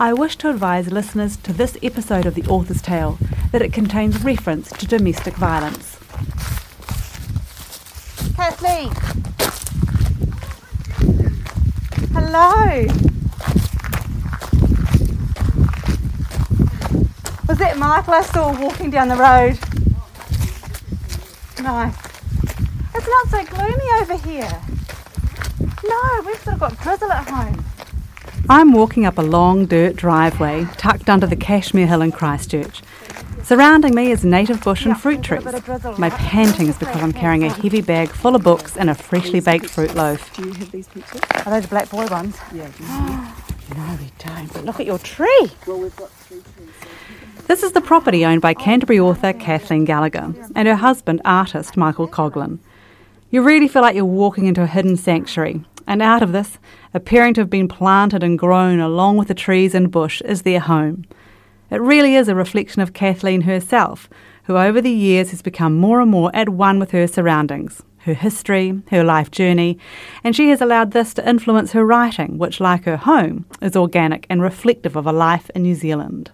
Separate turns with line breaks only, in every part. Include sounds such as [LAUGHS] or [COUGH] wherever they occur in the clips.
I wish to advise listeners to this episode of The Author's Tale that it contains reference to domestic violence.
Kathleen! Hello! Was that Michael I saw walking down the road? Nice. It's not so gloomy over here. No, we've still got drizzle at home.
I'm walking up a long dirt driveway tucked under the Cashmere Hill in Christchurch. Surrounding me is native bush and fruit trees. My panting is because I'm carrying a heavy bag full of books and a freshly baked fruit loaf.
Do you have these pictures?
Are those black boy ones?
Yeah. [GASPS]
No, we don't. But look at your tree.
well, we've got three trees.
This is the property owned by Canterbury author Kathleen Gallagher and her husband, artist Michael Coughlin. You really feel like you're walking into a hidden sanctuary, and out of this, appearing to have been planted and grown along with the trees and bush, is their home. It really is a reflection of Kathleen herself, who over the years has become more and more at one with her surroundings, her history, her life journey, and she has allowed this to influence her writing, which, like her home, is organic and reflective of a life in New Zealand.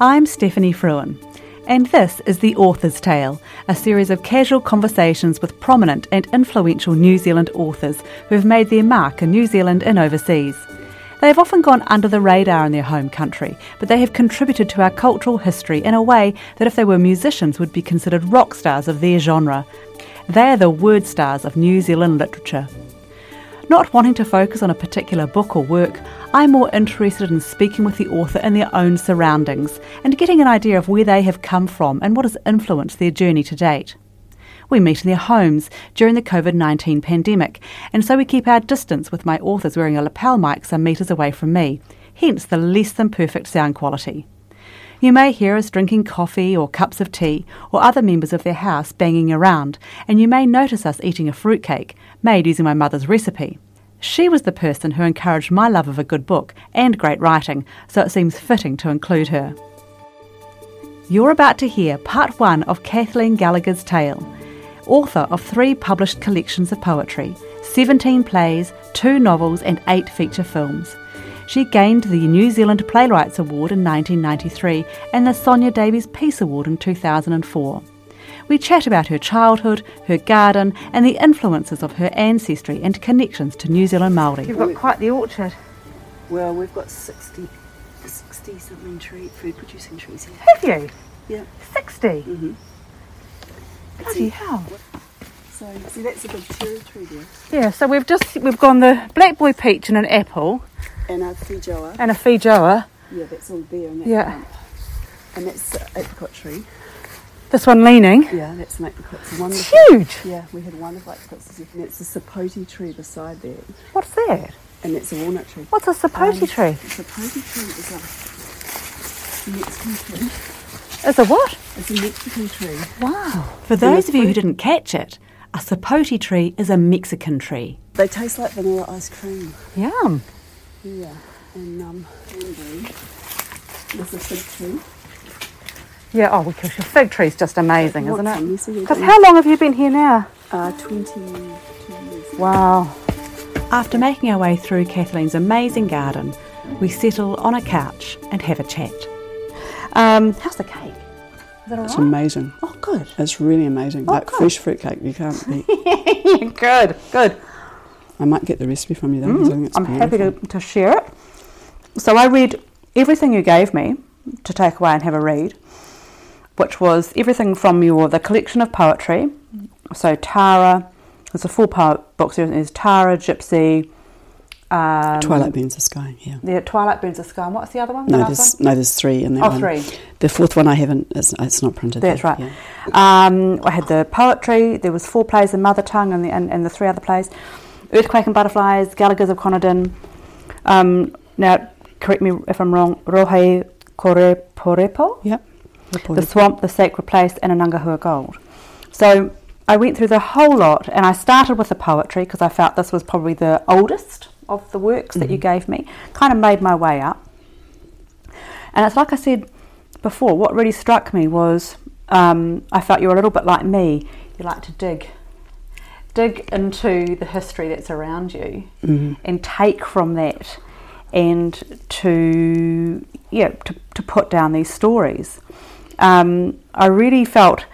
I'm Stephanie Frewen, and this is The Author's Tale, a series of casual conversations with prominent and influential New Zealand authors who have made their mark in New Zealand and overseas. They have often gone under the radar in their home country, but they have contributed to our cultural history in a way that if they were musicians would be considered rock stars of their genre. They are the word stars of New Zealand literature. Not wanting to focus on a particular book or work, I'm more interested in speaking with the author in their own surroundings and getting an idea of where they have come from and what has influenced their journey to date. We meet in their homes during the COVID 19 pandemic, and so we keep our distance with my authors wearing a lapel mic some metres away from me, hence the less than perfect sound quality. You may hear us drinking coffee or cups of tea or other members of their house banging around, and you may notice us eating a fruitcake made using my mother's recipe. She was the person who encouraged my love of a good book and great writing, so it seems fitting to include her. You're about to hear part one of Kathleen Gallagher's tale. Author of three published collections of poetry, 17 plays, two novels, and eight feature films. She gained the New Zealand Playwrights Award in 1993 and the Sonia Davies Peace Award in 2004. We chat about her childhood, her garden, and the influences of her ancestry and connections to New Zealand Māori.
You've got quite the orchard.
Well, we've got 60, 60 something tree, food producing trees here.
Have you?
Yeah.
60?
Mm-hmm.
Bloody hell.
So, see, that's a big cherry tree there.
Yeah, so we've just, we've gone the black boy peach and an apple
And a feijoa.
and a feijoa.
Yeah, that's all there that
Yeah.
And that's the apricot tree.
This one leaning.
Yeah, that's an apricot. It's wonderful.
It's huge.
Yeah, we had one of apricots. And it's a sapote tree beside that.
What's that?
And it's a walnut tree.
What's a sapote
Um,
tree?
A sapote tree is a Mexican tree.
It's a what?
It's a Mexican tree.
Wow.
For those of you who didn't catch it, a sapote tree is a Mexican tree.
They taste like vanilla ice cream.
Yum.
Yeah, and um, cranberry. There's a fig tree.
Yeah, oh, because your fig tree's just amazing, isn't
some?
it?
Yes, we
Because how long have you been here now?
Uh, 22 years.
Wow.
After making our way through Kathleen's amazing garden, we settle on a couch and have a chat.
Um, how's the cake? Is it all
It's
right?
amazing.
Oh, good.
It's really amazing.
Oh,
like
good.
fresh fruit cake, you can't [LAUGHS] beat.
good, good.
I might get the recipe from you though. 'cause I think it's
I'm happy to, to share it. So I read everything you gave me to take away and have a read, which was everything from your the collection of poetry. So Tara, there's a full poet book. So there's Tara, Gypsy, um,
Twilight burns the sky. Yeah.
the Twilight Burns the Sky. And what's the other one? The
No, there's
one?
no, there's three in that
Oh,
one.
three.
The fourth one I haven't. It's, it's not printed.
That's
there,
right.
yeah.
Um, I had the poetry. There was four plays in Mother Tongue and the, and, and the three other plays. Earthquake and Butterflies, Gallagher's of Conradin. Um, now, correct me if I'm wrong, Rohe Kore Porepo,
Yep.
The Swamp, The Sacred Place, and Inangahua Gold. So I went through the whole lot and I started with the poetry because I felt this was probably the oldest of the works that you gave me. Kind of made my way up. And it's like I said before, what really struck me was um, I felt you were a little bit like me. You like to dig, dig into the history that's around you
Mhm.
and take from that
and to yeah to, to put down these stories. Um, I really felt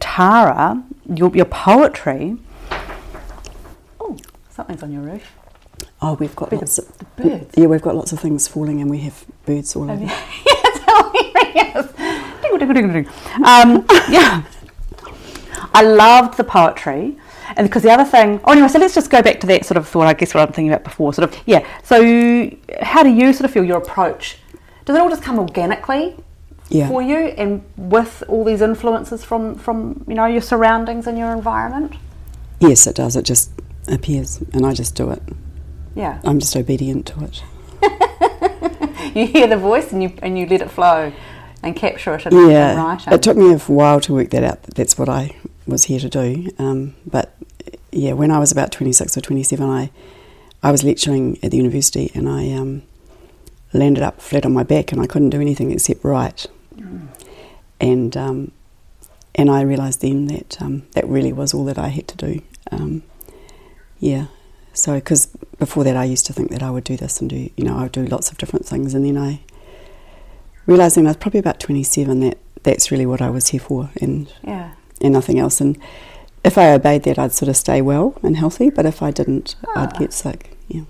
Tara, your, your poetry. Oh, something's on your roof.
Oh, we've got lots
of birds.
Yeah, we've got lots of things falling, and we have birds all over.
Yes, hilarious. Dingle. Um, [LAUGHS] yeah. I loved the poetry. And because the other thing, oh, anyway, so let's just go back to that sort of thought, I guess, what I'm thinking about before. Sort of, yeah. So, how do you sort of feel your approach? Does it all just come organically
Yeah.
for you and with all these influences from, from, you know, your surroundings and your environment?
Yes, it does. It just appears, and I just do it.
Yeah.
I'm just obedient to it. [LAUGHS]
You hear the voice and you, and you let it flow and capture it and,
Yeah,
write it.
it took me a while to work that out. That that's what I was here to do. Um, but yeah, when I was about 26 or 27, I I was lecturing at the university, and I um, landed up flat on my back, and I couldn't do anything except write. And um, and I realised then that um, that really was all that I had to do. Um, yeah. So, because before that, I used to think that I would do this and do, you know, I would do lots of different things, and then I realised when I was probably about 27 that that's really what I was here for, and
yeah.
And nothing else. And if I obeyed that, I'd sort of stay well and healthy. But if I didn't,
Ah.
I'd get sick. Yeah.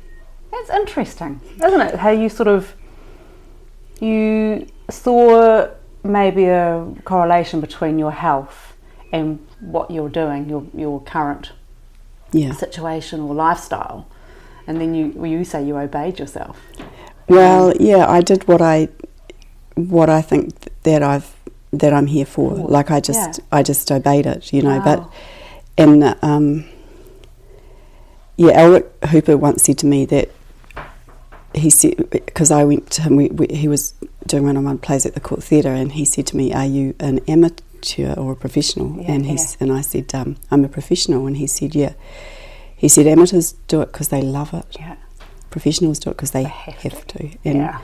That's interesting, isn't it? How you sort of you saw maybe a correlation between your health and what you're doing, your your current
Yeah.
situation or lifestyle, and then you well, you say you obeyed yourself.
Well, yeah, I did what I what I think that I've that I'm here for. Like I just I just obeyed it, you know.
Wow.
But and um, yeah, Elric Hooper once said to me that he said because I went to him. We, we, he was doing one on one plays at the Court Theatre, and he said to me, "Are you an amateur or a professional?"
Yeah,
and he
yeah.
and I said, um, "I'm a professional," and he said, "Yeah." He said, "Amateurs do it because they love it.
Yeah,
Professionals do it because they,
They have
have, to." And
yeah,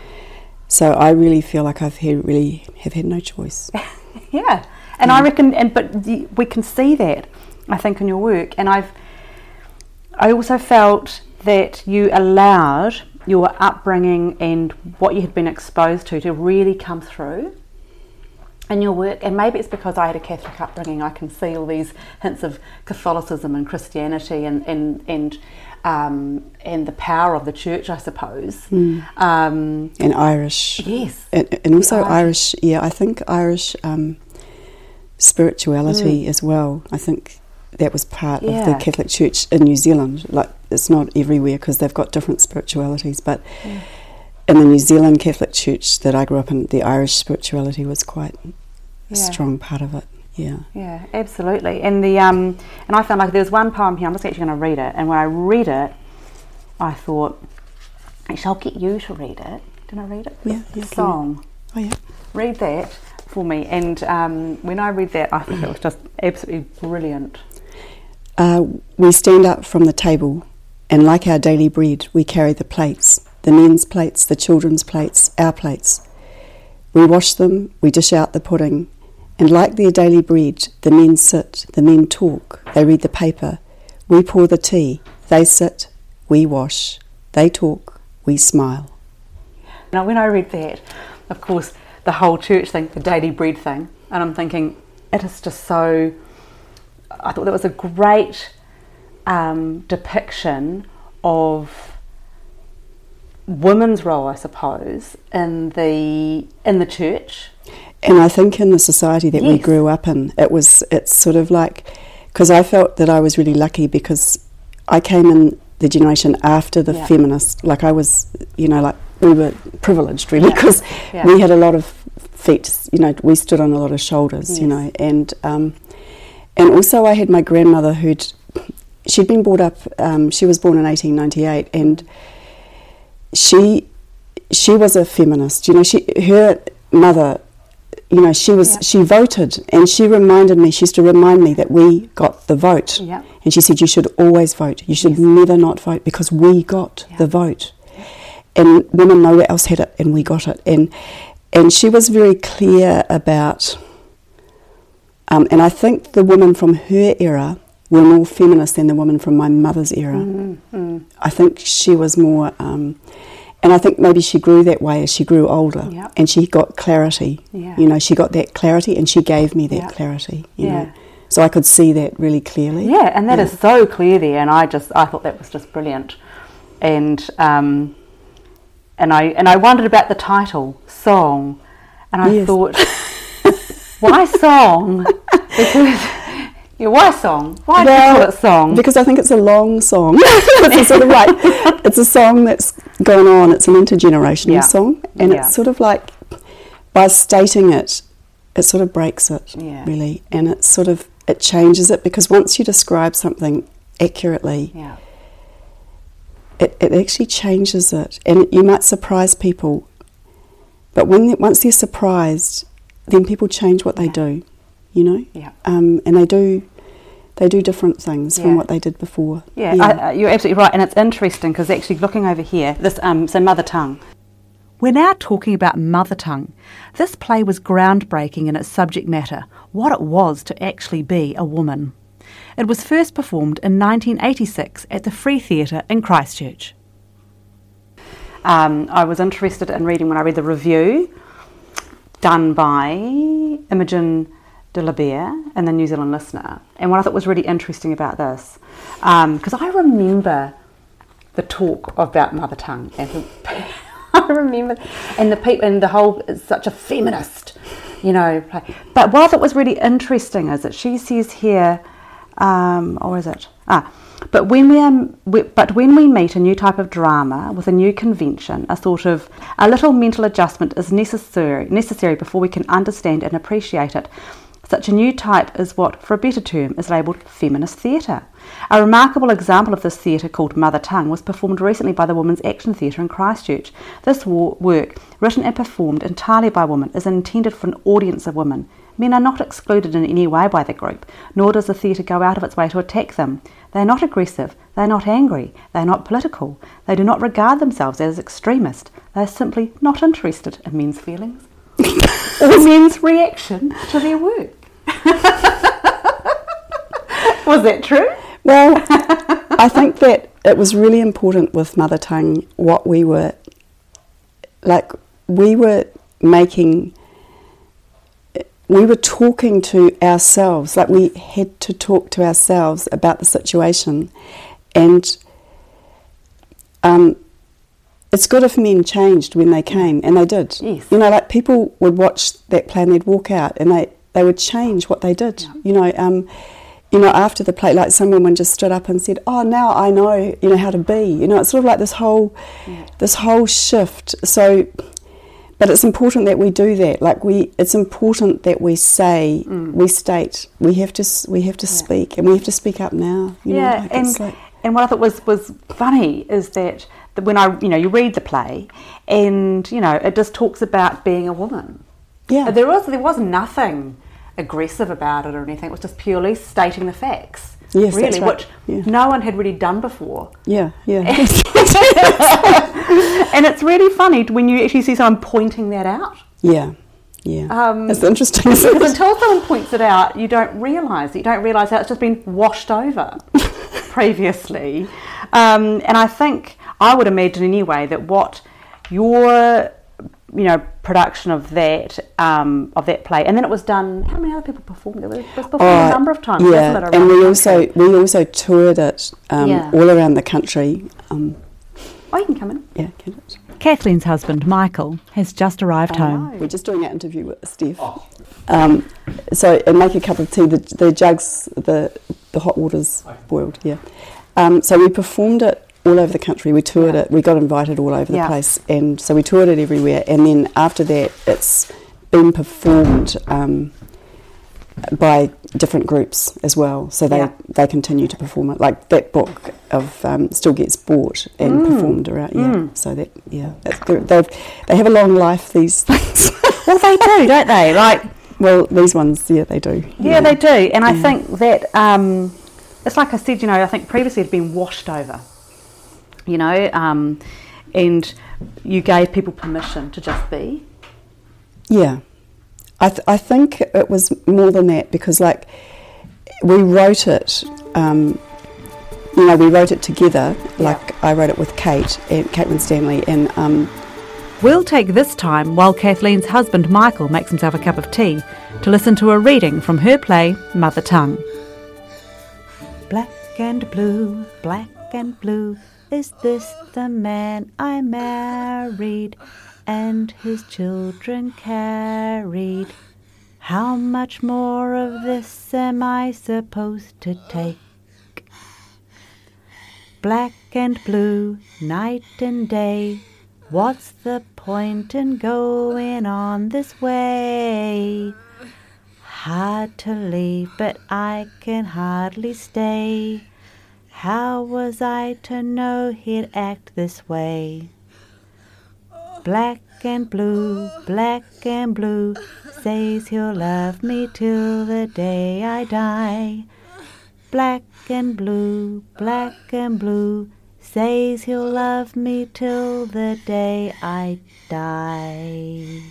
so I really feel like I've had, really have had no choice. [LAUGHS]
yeah. And I mm. reckon, and but we can see that I think in your work, and I've I also felt that you allowed your upbringing and what you had been exposed to to really come through in your work. And maybe it's because I had a Catholic upbringing, I can see all these hints of Catholicism and Christianity and, and, and, um, and the power of the church, I suppose. Um,
And Irish.
yes.
And, and also
The
Irish, yeah, I think Irish um, spirituality as well. I think that was part of
Mm.
The Catholic Church in New Zealand. Like, it's not everywhere because they've got different spiritualities, but in the New Zealand Catholic Church that I grew up in, the Irish spirituality was quite a
Yeah.
strong part of it. Yeah.
Yeah, absolutely. And the um, and I found like there was one poem here. I'm just actually going to read it. And when I read it, I thought, actually, I'll get you to read it. Can I read it?
Yeah,
The
yeah,
song.
Oh, yeah.
Read that for me. And um, when I read that, I thought it was just absolutely brilliant.
Uh, we stand up from the table, and like our daily bread, we carry the plates the men's plates, the children's plates, our plates. We wash them, we dish out the pudding, and like their daily bread, the men sit, the men talk, they read the paper. We pour the tea, they sit, we wash, they talk, we smile.
Now, when I read that, of course, the whole church thing, the daily bread thing, and I'm thinking, it is just so. I thought that was a great um, depiction of women's role, I suppose, in the in the church.
And I think in the society that we grew up in, it was it's sort of like because I felt that I was really lucky because I came in the generation after the
Yeah.
feminist. Like I was, you know, like we were privileged really because
Yeah.
we had a lot of feet. You know, we stood on a lot of shoulders. You know, and um, and also I had my grandmother who'd she'd been brought up. Um, she was born in eighteen ninety eight, and she she was a feminist. You know, she her mother. You know, she was
Yeah.
she voted, and she reminded me. She used to remind me that we got the vote,
Yeah.
and she said you should always vote. You should
Yes.
never not vote because we got
Yeah.
the vote, and women nowhere else had it, and we got it. And and she was very clear about. Um, and I think the women from her era were more feminist than the women from my mother's era.
Mm, mm.
I think she was more, um, and I think maybe she grew that way as she grew older,
Yep.
and she got clarity.
Yeah.
You know, she got that clarity, and she gave me that
Yeah.
clarity. You
Yeah.
know, so I could see that really clearly.
Yeah, and that is
Yeah.
so clear there, and I just I thought that was just brilliant, and um, and I and I wondered about the title song, and I
Yes.
thought, [LAUGHS] why song? Because yeah, why song? Why do you call it song?
Because I think it's a long song. [LAUGHS] it's a sort of like it's a song that's gone on. It's an intergenerational
Yeah.
song, and
Yeah.
it's sort of like by stating it, it sort of breaks it
Yeah.
really, and it sort of it changes it because once you describe something accurately, it, it actually changes it, and you might surprise people. But when once they're surprised, then people change what they do, you know,
yeah.
um, and they do they do different things
Yeah.
from what they did before.
Yeah, I, I, you're absolutely right, and it's interesting because actually looking over here, this um, so mother tongue.
We're now talking about Mother Tongue. This play was groundbreaking in its subject matter, what it was to actually be a woman. It was first performed in 1986 at the Free Theatre in Christchurch.
Um, I was interested in reading when I read the review done by Imogen de la Bere in the New Zealand Listener. And what I thought was really interesting about this, because I remember the talk about mother tongue and [LAUGHS] I remember and the people and the whole it's such a feminist, you know. But what I thought was really interesting is that she says here, um, or is it? Ah, but when we, um, we but when we meet a new type of drama with a new convention, a sort of a little mental adjustment is necessary necessary before we can understand and appreciate it. Such a new type is what, for a better term, is labelled feminist theatre. A remarkable example of this theatre, called Mother Tongue, was performed recently by the Women's Action Theatre in Christchurch. This work, written and performed entirely by women, is intended for an audience of women. Men are not excluded in any way by the group, nor does the theatre go out of its way to attack them. They are not aggressive, they are not angry, they are not political, they do not regard themselves as extremist, they are simply not interested in men's feelings [LAUGHS] or men's reaction to their work. Was that true?
Well, [LAUGHS] I think that it was really important with Mother Tongue what we were like. We were making, we were talking to ourselves, like we had to talk to ourselves about the situation, and um, it's good if men changed when they came, and they did.
Yes.
You know, like people would watch that play and they'd walk out, and they they would change what they did. You know. Um, you know, after the play, like some woman just stood up and said, "Oh, now I know, you know, how to be." You know, it's sort of like this whole, this whole shift. So, but it's important that we do that. Like we, it's important that we say, mm. we state, we have to, we have to speak, and we have to speak up now. You know,
yeah,
like
and
like-
and what I thought was was funny is that, that when I you know you read the play, and you know it just talks about being a woman.
yeah,
There was there was nothing aggressive about it or anything. It was just purely stating the facts.
Yes,
really,
right.
which
Yeah.
no one had really done before.
yeah, yeah, [LAUGHS]
and it's really funny when you actually see someone pointing that out.
yeah, yeah.
Um,
it's interesting. [LAUGHS]
Because until someone points it out, you don't realise it. You don't realise how it's just been washed over [LAUGHS] previously. Um, and I think I would imagine anyway that what your you know production of that um, of that play, and then it was done. How many other people performed? It was, it was a
Oh,
number of times.
Yeah,
it,
and we also we also toured it um,
Yeah.
all around the country. Um,
Oh, you can come in.
yeah, can it?
Kathleen's husband, Michael, has just arrived
Oh,
home.
no.
We're just doing our interview with Steph. Um, so, and make a cup of tea. The, the jugs, the the hot water's boiled. Yeah. Um, so we performed it all over the country. We toured
Yeah.
it. We got invited all over the
Yeah.
place, and so we toured it everywhere. And then after that, it's been performed um, by different groups as well. So they
Yeah.
they continue to perform it. Like that book of um, still gets bought and
Mm.
performed around. Yeah.
Mm.
So that yeah, that's, they're- they've a long life. These [LAUGHS] things.
Well, they do, don't they? Like
Well, these ones, yeah, they do.
Yeah, they do, and I think that um, it's like I said. You know, I think previously it had been washed over. You know, um, and you gave people permission to just be.
Yeah, I th- I think it was more than that because like we wrote it um, you know, we wrote it together. Like I wrote it with Kate and Caitlin Stanley, and um,
We'll take this time while Kathleen's husband Michael makes himself a cup of tea to listen to a reading from her play Mother Tongue. Black and blue, black and blue, is this the man I married and his children carried? How much more of this am I supposed to take? Black and blue, night and day, what's the point in going on this way? Hard to leave, but I can hardly stay. How was I to know he'd act this way? Black and blue, black and blue, says he'll love me till the day I die. Black and blue, black and blue, says he'll love me till the day I die.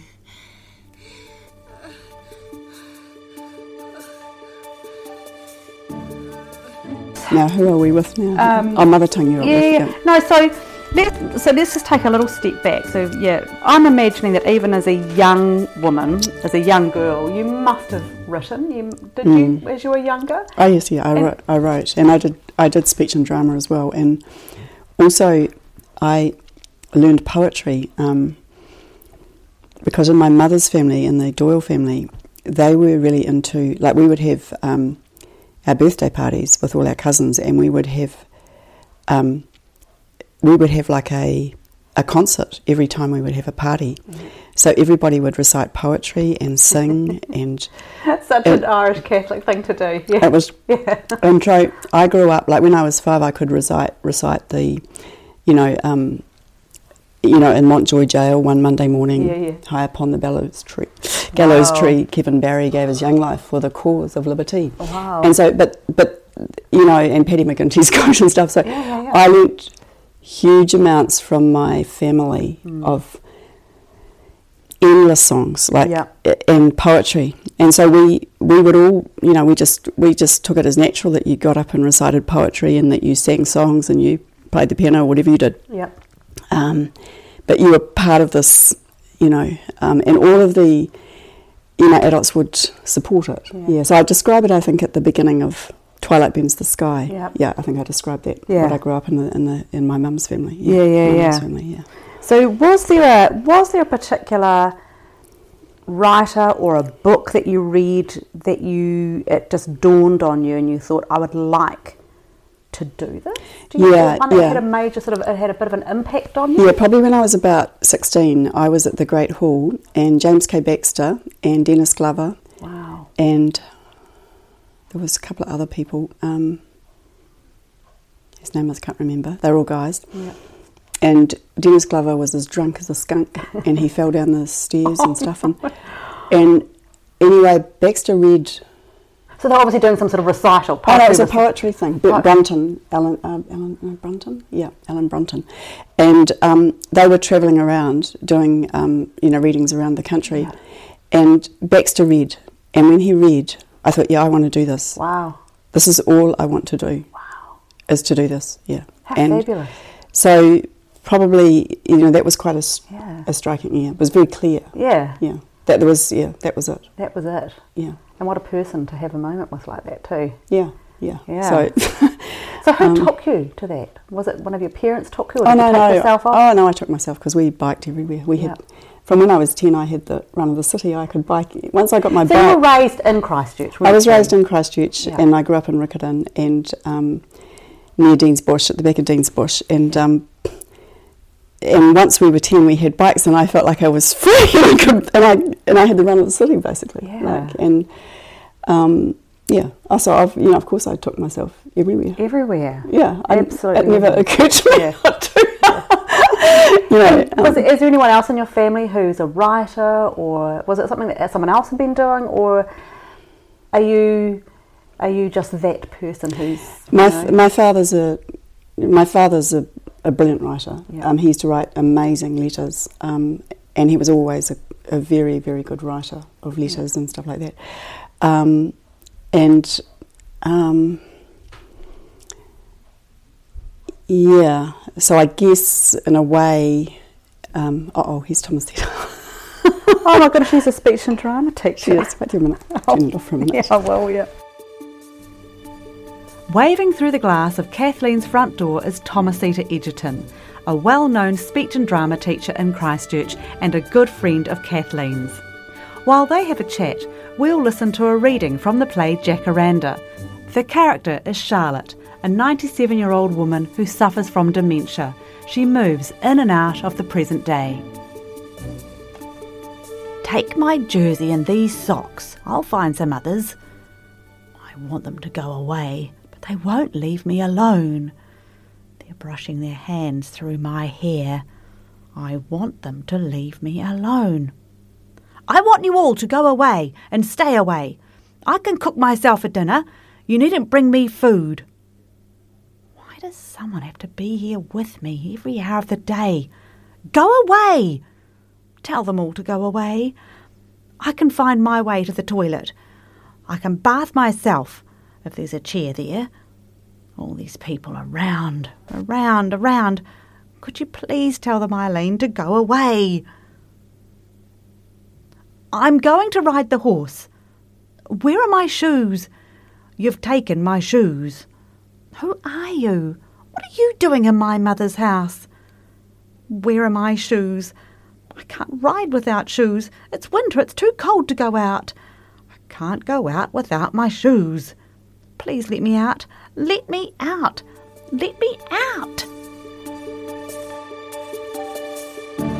Now who are we with now?
Um,
oh, Mother Tongue, you're
Yeah,
with.
yeah. No, so let's so let's just take a little step back. So yeah, I'm imagining that even as a young woman, as a young girl, you must have written. You did you as you were younger?
Oh yes, yeah, I
And-
wrote, I wrote, and I did, I did speech and drama as well, and also I learned poetry um, because in my mother's family, in the Doyle family, they were really into like we would have um, our birthday parties with all our cousins, and we would have um, we would have like a a concert every time we would have a party. So everybody would recite poetry and sing [LAUGHS] and
That's such
an
Irish Catholic thing to do. Yeah.
it was [LAUGHS] yeah. and so I grew up like when I was five I could recite recite the you know um, you know in Mountjoy jail one Monday morning
Yeah, yeah.
high upon the bellows tree gallows
Wow.
tree Kevin Barry gave his young life for the cause of liberty
Wow.
and so but but you know and Paddy McGinty's [LAUGHS] Goat and stuff so
Yeah, yeah, yeah.
I learnt huge amounts from my family
Hmm.
of endless songs like and poetry and so we we would all you know we just we just took it as natural that you got up and recited poetry and that you sang songs and you played the piano or whatever you did
yeah.
um, but you were part of this you know um, and all of the you know adults would support it
Yeah.
yeah. so I describe it I think at the beginning of Twilight Burns the Sky
Yeah.
yeah I think I described that
Yeah.
what I grew up in the in the in my mum's family
Yeah, yeah,
mum's
yeah.
family yeah
So was there a was there a particular writer or a book that you read that you it just dawned on you and you thought I would like to do this? Do you
Yeah,
one that
yeah.
had a major sort of it had a bit of an impact on you?
Yeah, probably when I was about 16, I was at the Great Hall, and James K. Baxter and Dennis Glover,
Wow.
and there was a couple of other people. Um, his name I can't remember. They were all guys.
Yeah.
And Dennis Glover was as drunk as a skunk, and he fell down the stairs and [LAUGHS] stuff. And, and anyway, Baxter read.
So they're obviously doing some sort of recital.
Oh, no, it was a poetry thing. Brunton, Alan, uh, Alan Brunton, yeah, Alan Brunton, and um, they were travelling around doing, um, you know, readings around the country,
Yeah.
and Baxter read, and when he read, I thought, yeah, I want to do this.
Wow.
This is all I want to do,
Wow.
is to do this, yeah.
How
and
fabulous.
so probably, you know, that was quite a,
Yeah.
a striking, yeah. It was very clear,
Yeah.
yeah. That there was, yeah, that was it,
That was it.
yeah,
And what a person to have a moment with like that too.
yeah, yeah.
Yeah.
So. [LAUGHS]
So who
Um,
took you to that? Was it one of your parents took you or
Oh no,
you take
no.
yourself off?
Oh no, I took myself because we biked everywhere. We had from when I was ten, I had the run of the city. I could bike. Once I got my
so you were raised in Christchurch,
I was
you?
raised in Christchurch,
Yeah.
and I grew up in Riccarton and um, near Dean's Bush, at the back of Dean's Bush, and. Um, and once we were ten, we had bikes, and I felt like I was [LAUGHS] free, and I, could, and I and I had the run of the city basically.
Yeah.
Like, and um, yeah, also I've you know of course I took myself everywhere.
Everywhere.
Yeah, I-
Absolutely.
It never occurred to me
Yeah.
not to. [LAUGHS] you know, um,
Was it, is there anyone else in your family who's a writer, or was it something that someone else had been doing, or are you are you just that person who's
my
know-
my father's a my father's a, a brilliant writer.
Yeah.
Um, he used to write amazing letters, um, and he was always a, a very very good writer of letters and stuff like that. Um, and um, yeah, so I guess in a way, um, oh, here's Thomas
oh my goodness, she's a [LAUGHS] speech and drama teacher.
Cheers, wait a minute. Turn it off for a minute.
Yeah, well, yeah.
Waving through the glass of Kathleen's front door is Thomasita Edgerton, a well known speech and drama teacher in Christchurch and a good friend of Kathleen's. While they have a chat, we'll listen to a reading from the play Jacaranda. The character is Charlotte, a 97 year old woman who suffers from dementia. She moves in and out of the present day. Take my jersey and these socks. I'll find some others. I want them to go away, they won't leave me alone. They're brushing their hands through my hair. I want them to leave me alone. I want you all to go away and stay away. I can cook myself a dinner. You needn't bring me food. Why does someone have to be here with me every hour of the day? Go away! Tell them all to go away. I can find my way to the toilet. I can bath myself if there's a chair there. All these people around, around, around. Could you please tell them, Eileen, to go away? I'm going to ride the horse. Where are my shoes? You've taken my shoes. Who are you? What are you doing in my mother's house? Where are my shoes? I can't ride without shoes. It's winter, it's too cold to go out. I can't go out without my shoes. Please let me out. Let me out. Let me out.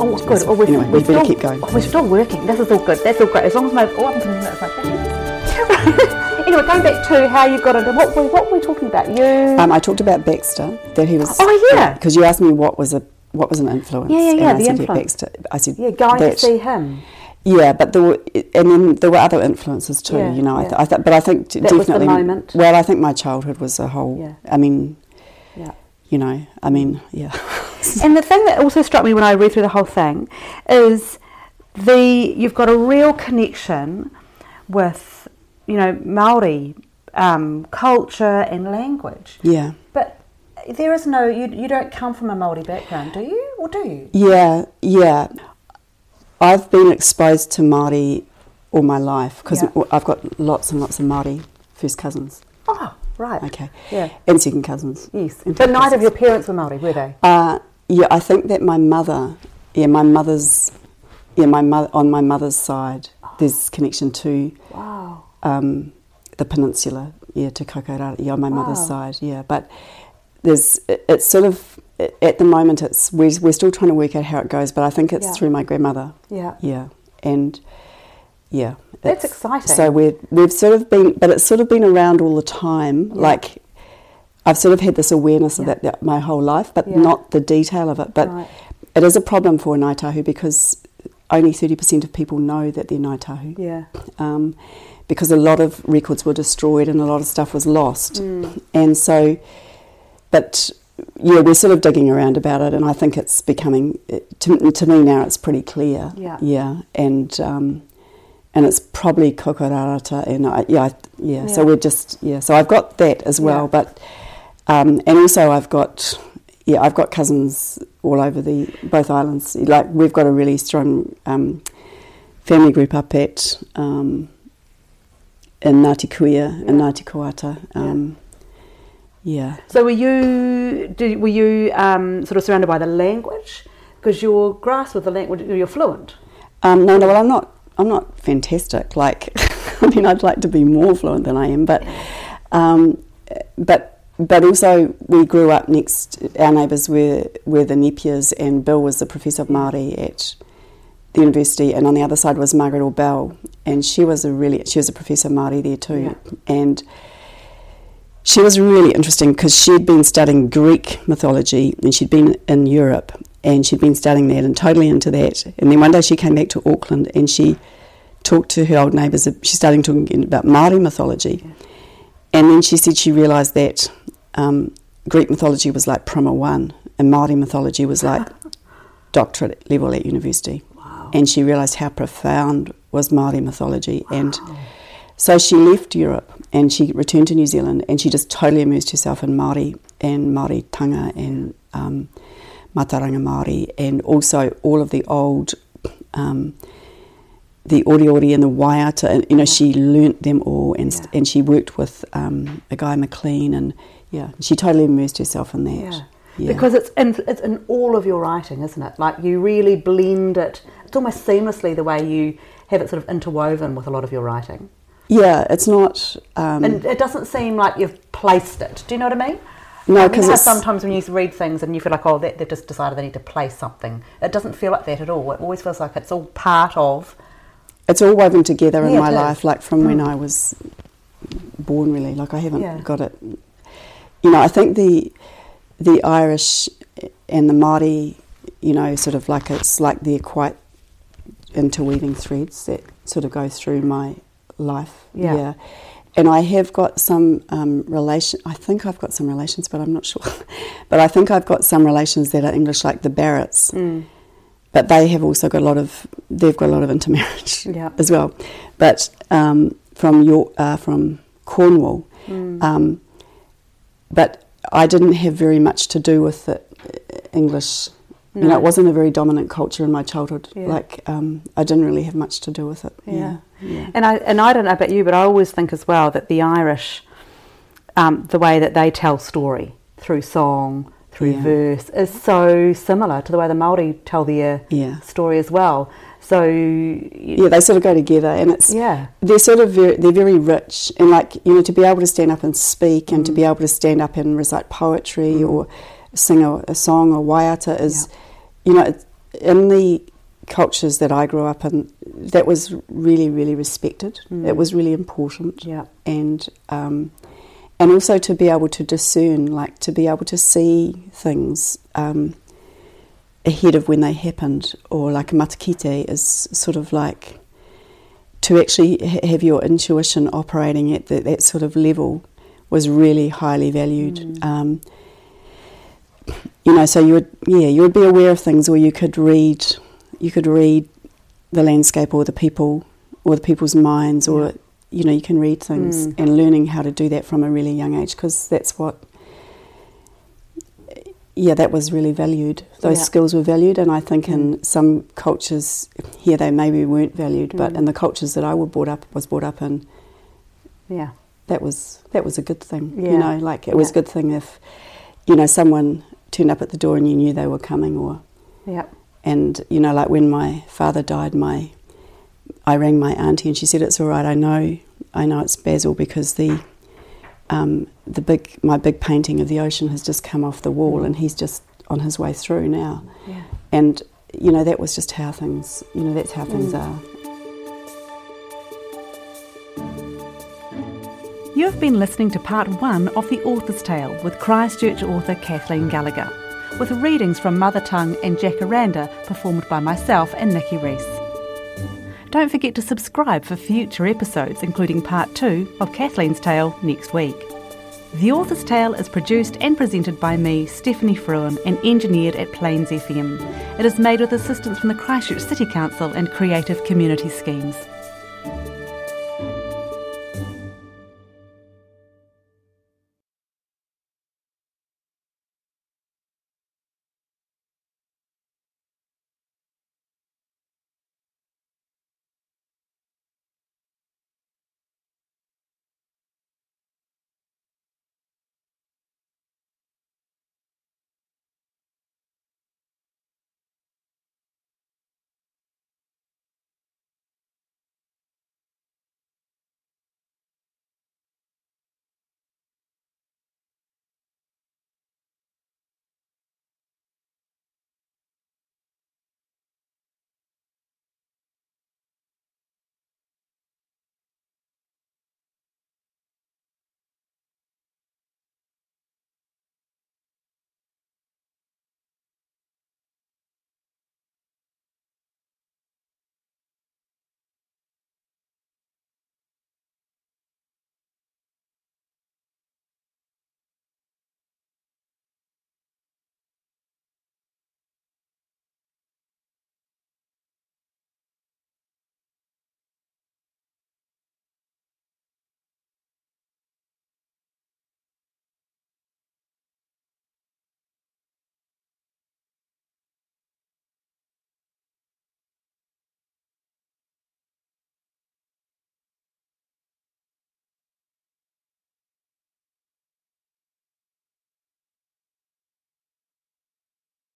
Oh, it's good. Oh, we're,
Anyway,
we're
we better
still,
keep going.
oh, we're still working. This is all good. That's all great. As long as my oh, I'm doing is like anyway, going back to how you got into what were, what were we talking about? You
Um, I talked about Baxter, that he was.
Oh, yeah.
Because you asked me what was a what was an influence.
Yeah, yeah,
and
yeah,
I
the
said,
influence.
Baxter. I said,
yeah, going
that,
to see him.
Yeah, but there were, and then there were other influences too.
Yeah,
you know, I, th- I th- but I think
That was the
definitely.
moment.
Well, I think my childhood was a whole.
Yeah.
I mean,
Yeah.
you know, I mean, yeah. [LAUGHS]
And the thing that also struck me when I read through the whole thing is the you've got a real connection with you know Maori um, culture and language,
yeah.
but there is no you, you don't come from a Maori background, do you, or do you?
Yeah, yeah. I've been exposed to Māori all my life because
Yeah.
I've got lots and lots of Māori first cousins.
Oh, right.
Okay.
Yeah.
And second cousins.
Yes.
And
But neither of your parents were Maori, were they?
Uh, yeah, I think that my mother, yeah, my mother's, yeah, my mother on my mother's side, there's connection to
Wow.
um, the peninsula, yeah, to Koukourarata, yeah, on my mother's side, yeah. But there's, it- it's sort of, at the moment, it's we're, we're still trying to work out how it goes, but I think it's
Yeah.
through my grandmother,
Yeah.
yeah, and yeah,
That's
it's-
exciting.
So we're we've sort of been, but it's sort of been around all the time,
Yeah.
like. I've sort of had this awareness of that, that my whole life, but
Yeah.
not the detail of it. But
Right.
it is a problem for Ngāi Tahu because only 30% of people know that they're Ngāi Tahu
Yeah.
um, because a lot of records were destroyed and a lot of stuff was lost.
Mm.
And so, but yeah, we're sort of digging around about it, and I think it's becoming, to, to me now, it's pretty clear.
Yeah.
Yeah. And, um, and it's probably Koukourarata, and I, yeah, I, yeah, So we're just yeah. So I've got that as well,
Yeah.
but um, and also I've got yeah, I've got cousins all over the both islands. Like we've got a really strong um, family group up at um, in Ngāti Kuia and
Yeah.
Ngāti Koata. Yeah.
So were you did, were you um, sort of surrounded by the language because you're grasp with the language you're fluent.
Um, no, no. Well, I'm not. I'm not fantastic. Like, [LAUGHS] I mean, I'd like to be more fluent than I am, but, um, but, but also we grew up next. Our neighbours were were the Nepiers, and Bill was the professor of Māori at the university, and on the other side was Margaret Orbell, and she was a really she was a professor of Māori there too,
Yeah.
and. She was really interesting because she'd been studying Greek mythology and she'd been in Europe and she'd been studying that and totally into that. And then one day she came back to Auckland and she talked to her old neighbours. She started talking about Māori mythology. And then she said she realised that um, Greek mythology was like Primer 1 and Māori mythology was like [LAUGHS] doctorate level at university.
Wow.
And she realised how profound was Māori mythology. And So she left Europe and she returned to New Zealand and she just totally immersed herself in Māori and Māori tanga and um, Mātauranga Māori and also all of the old, um, the Ori and the Waiata. And, you know, she learnt them all and,
Yeah.
and she worked with um, a guy McLean and yeah, she totally immersed herself in that.
Yeah.
Yeah.
Because it's in, it's in all of your writing, isn't it? Like you really blend it. It's almost seamlessly the way you have it sort of interwoven with a lot of your writing.
Yeah, it's not. Um,
And it doesn't seem like you've placed it. Do you know what I mean?
No,
Like, you
'cause
know sometimes when you read things and you feel like, oh, they, they've just decided they need to place something. It doesn't feel like that at all. It always feels like it's all part of.
it's all woven together in my life, like from when
Mm.
I was born. Really, like I haven't
Yeah.
got it. You know, I think the the Irish and the Māori, you know, sort of like it's like they're quite interweaving threads that sort of go through my life.
Yeah.
And I have got some um, relation. I think I've got some relations, but I'm not sure. [LAUGHS] but I think I've got some relations that are English, like the Barretts. But they have also got a lot of. They've got a lot of intermarriage [LAUGHS]
Yeah.
as well. But um, from your uh, from Cornwall,
Mm.
um, but I didn't have very much to do with the uh, English. You know, it wasn't a very dominant culture in my childhood.
Yeah.
Like, um, I didn't really have much to do with it.
Yeah.
yeah.
And I and I don't know about you, but I always think as well that the Irish, um, the way that they tell story through song, through
Yeah.
verse, is so similar to the way the Maori tell their
Yeah.
story as well. So
Yeah, they sort of go together, and it's
yeah,
they're sort of very, they're very rich, and like you know, to be able to stand up and speak, and to
Mm.
be able to stand up and recite poetry or sing a, a song or waiata is, you know, in the cultures that I grew up in, that was really, really respected.
Mm.
It was really important,
yeah,
and um, and also to be able to discern, like to be able to see things. Um, ahead of when they happened, or like a matakite is sort of like to actually ha- have your intuition operating at the, that sort of level was really highly valued.
Mm.
Um, you know, so you would yeah you would be aware of things, or you could read you could read the landscape or the people or the people's minds, or
Yeah.
you know you can read things
Mm.
and learning how to do that from a really young age because that's what yeah, that was really valued. Those
Yeah.
skills were valued, and I think in some cultures here they maybe weren't valued, but
Mm.
in the cultures that I was brought up was brought up in,
yeah,
that was that was a good thing.
Yeah.
You know, like it was a good thing if you know someone turned up at the door and you knew they were coming, or
yeah,
and you know, like when my father died, my I rang my auntie and she said it's all right. I know, I know it's Basil because the um, the big my big painting of the ocean has just come off the wall and he's just on his way through now.
yeah.
And you know that was just how things. You know that's how things
Mm.
are.
You have been listening to part one of The Author's Tale with Christchurch author Kathleen Gallagher, with readings from Mother Tongue and Jacaranda performed by myself and Nikki Reese. Don't forget to subscribe for future episodes, including part two of Kathleen's Tale next week. The Author's Tale is produced and presented by me, Stephanie Frewen, and engineered at Plains FM. It is made with assistance from the Christchurch City Council and Creative Community Schemes.